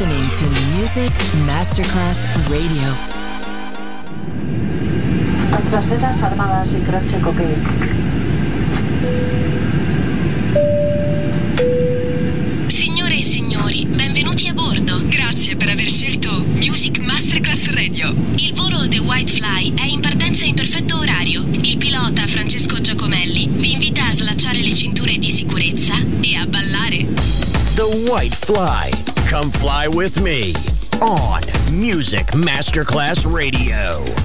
listening to Music Masterclass Radio. Signore e signori, benvenuti a bordo. Grazie per aver scelto Music Masterclass Radio. Il volo The White Fly è in partenza in perfetto orario. Il pilota Francesco Giacomelli vi invita a slacciare le cinture di sicurezza e a ballare. The White Fly. Come fly with me on Music Masterclass Radio.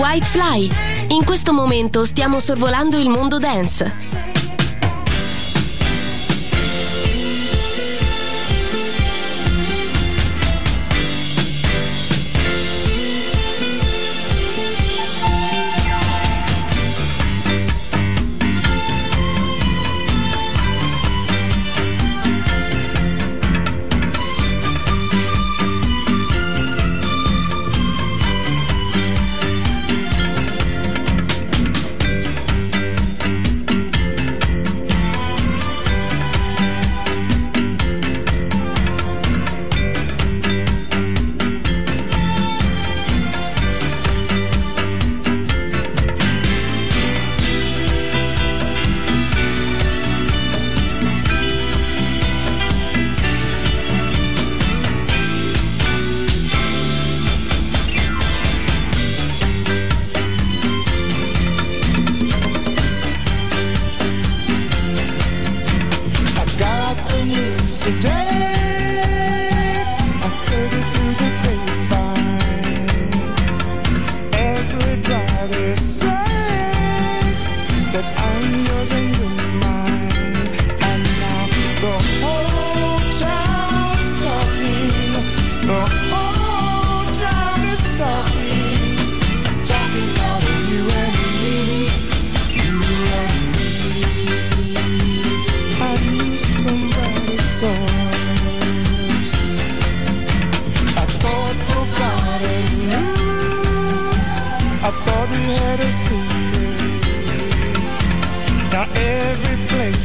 Whitefly. In questo momento stiamo sorvolando il mondo dance.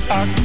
I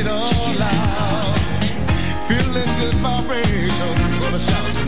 it all out. Feeling good vibrations, gonna shout.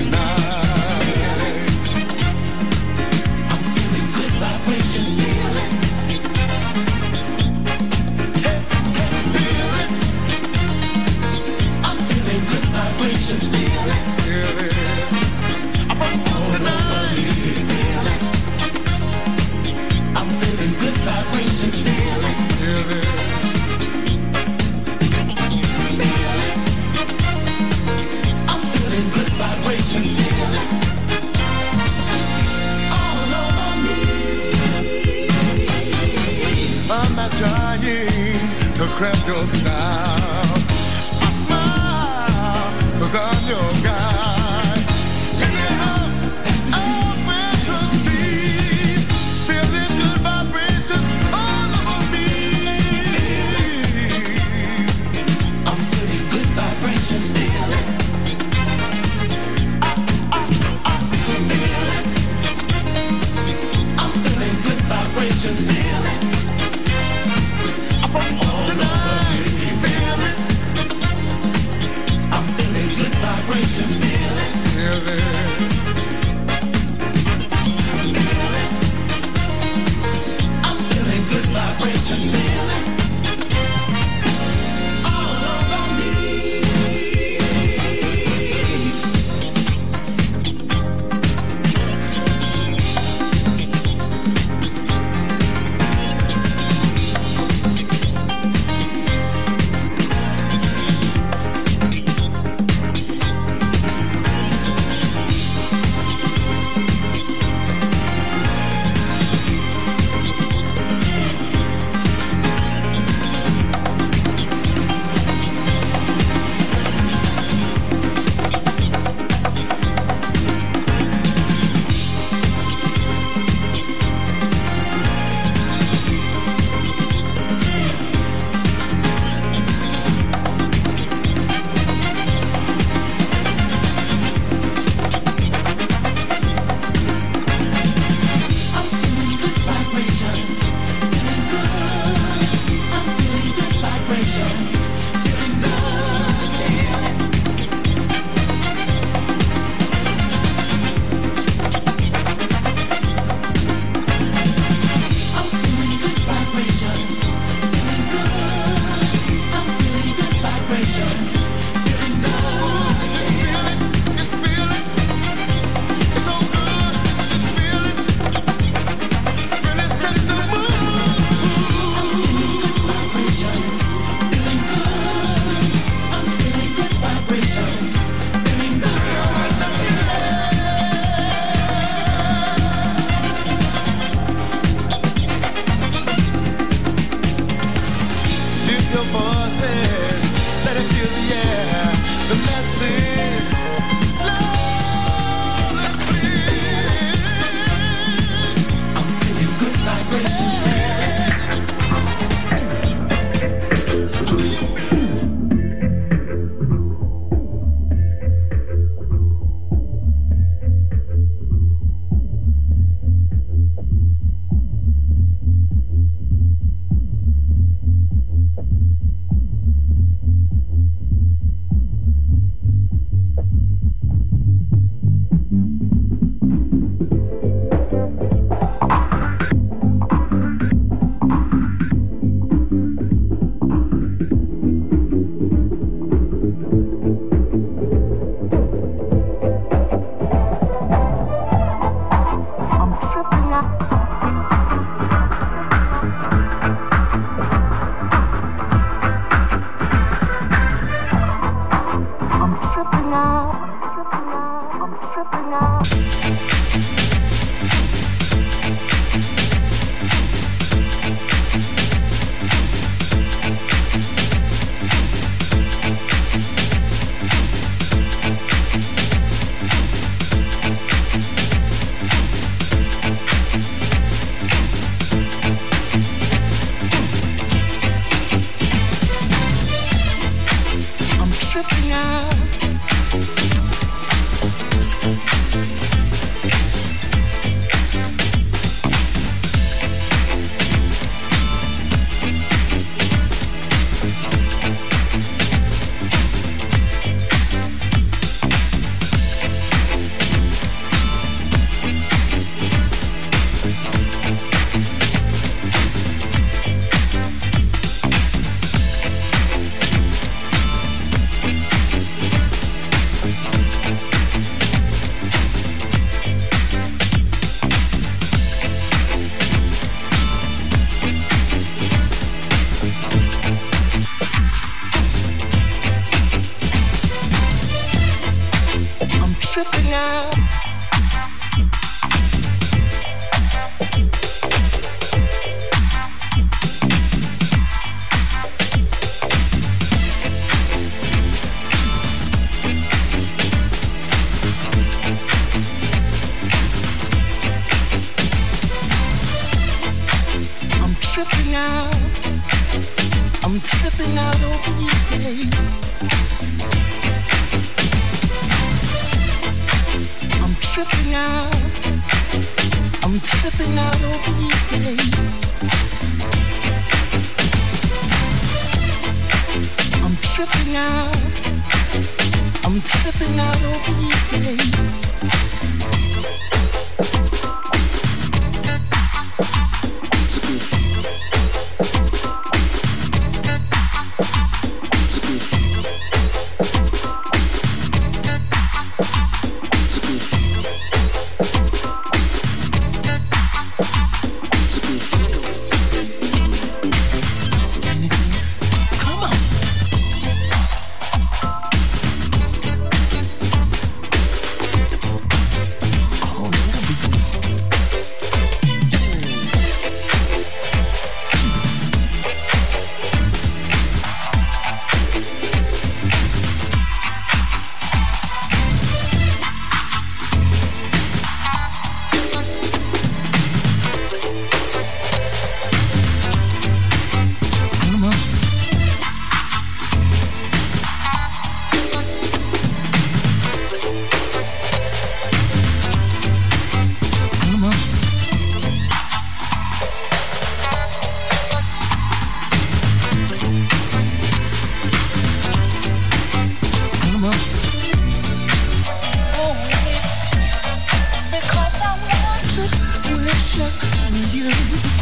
searching you.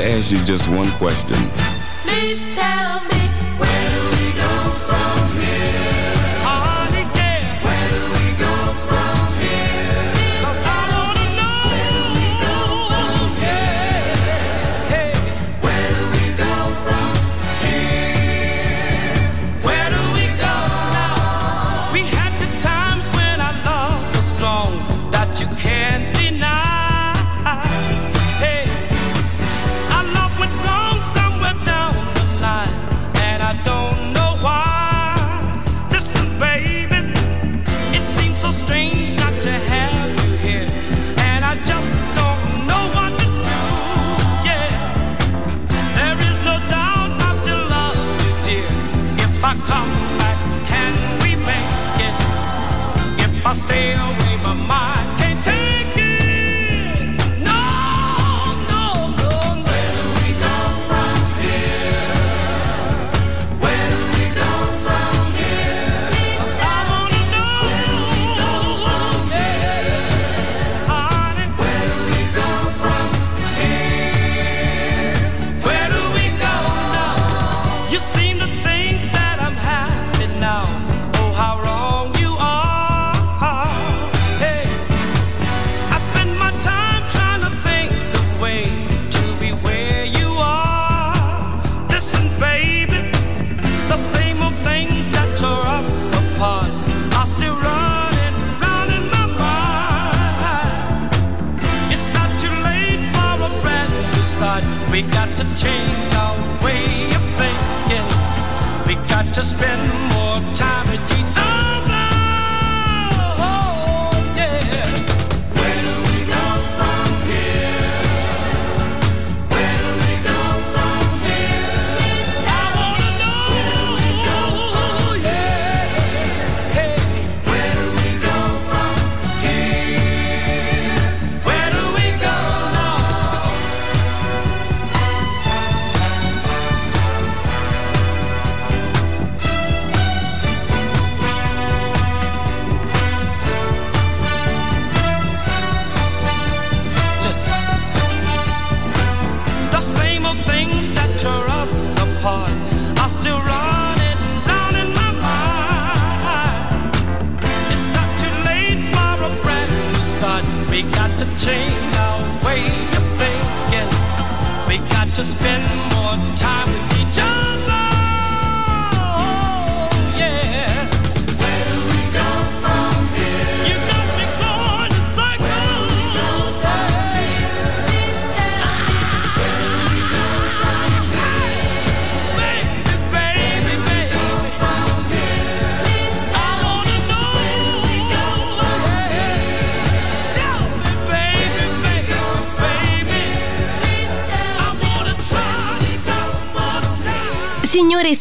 To ask you just one question. Away, my mind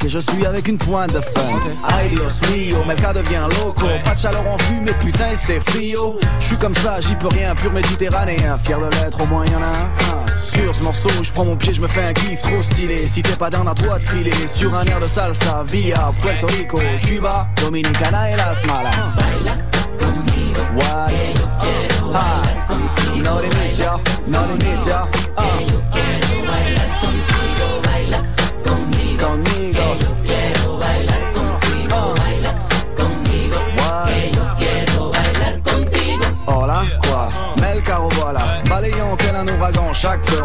Je suis avec une pointe de fun. Ay Dios mio, cas devient loco. Pas de chaleur en vue, mais putain c'était frio. Je suis comme ça, j'y peux rien, pur méditerranéen. Fier de l'être, au moins y'en a un. Sur ce morceau, je prends mon pied, je me fais un kiff trop stylé. Si t'es pas dans à toi de filer sur un air de salsa via Puerto Rico, Cuba, Dominicana et Las Malas. What? Ah, no yo, no. doctor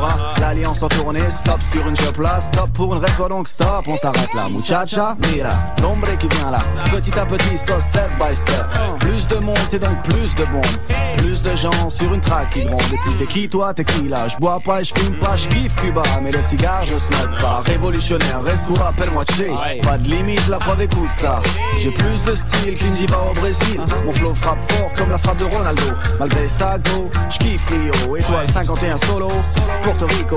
L'alliance en tournée, stop sur une là Stop pour une reste, donc stop. On s'arrête là, muchacha, mira L'ombre qui vient là, petit à petit, so step by step. Plus de monde et donc plus de bombes Plus de gens sur une track qui grondent. Et puis t'es qui toi, t'es qui là? Je bois pas, je fume pas, je kiffe Cuba. Mais le cigare je smoke pas. Révolutionnaire, reste-toi, appelle-moi Che. Pas de limite, la preuve écoute ça. J'ai plus de style qu'une diva au Brésil. Mon flow frappe fort comme la frappe de Ronaldo. Malgré ça go, je kiffe Rio. Étoile 51 solo. Porto Rico,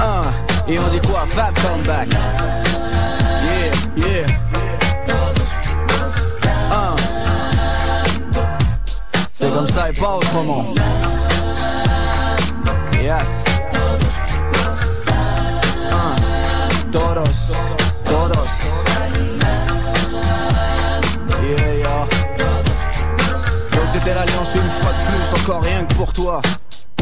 Ah, et on dit quoi? Fab comeback. Yeah, yeah. Ah. C'est comme ça et pas autrement. Yes. Ah. Todos, todos Yeah, yeah. Donc c'était l'alliance une fois de plus, encore rien que pour toi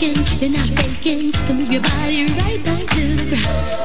shaking, you're not faking. So move your body right down to the ground.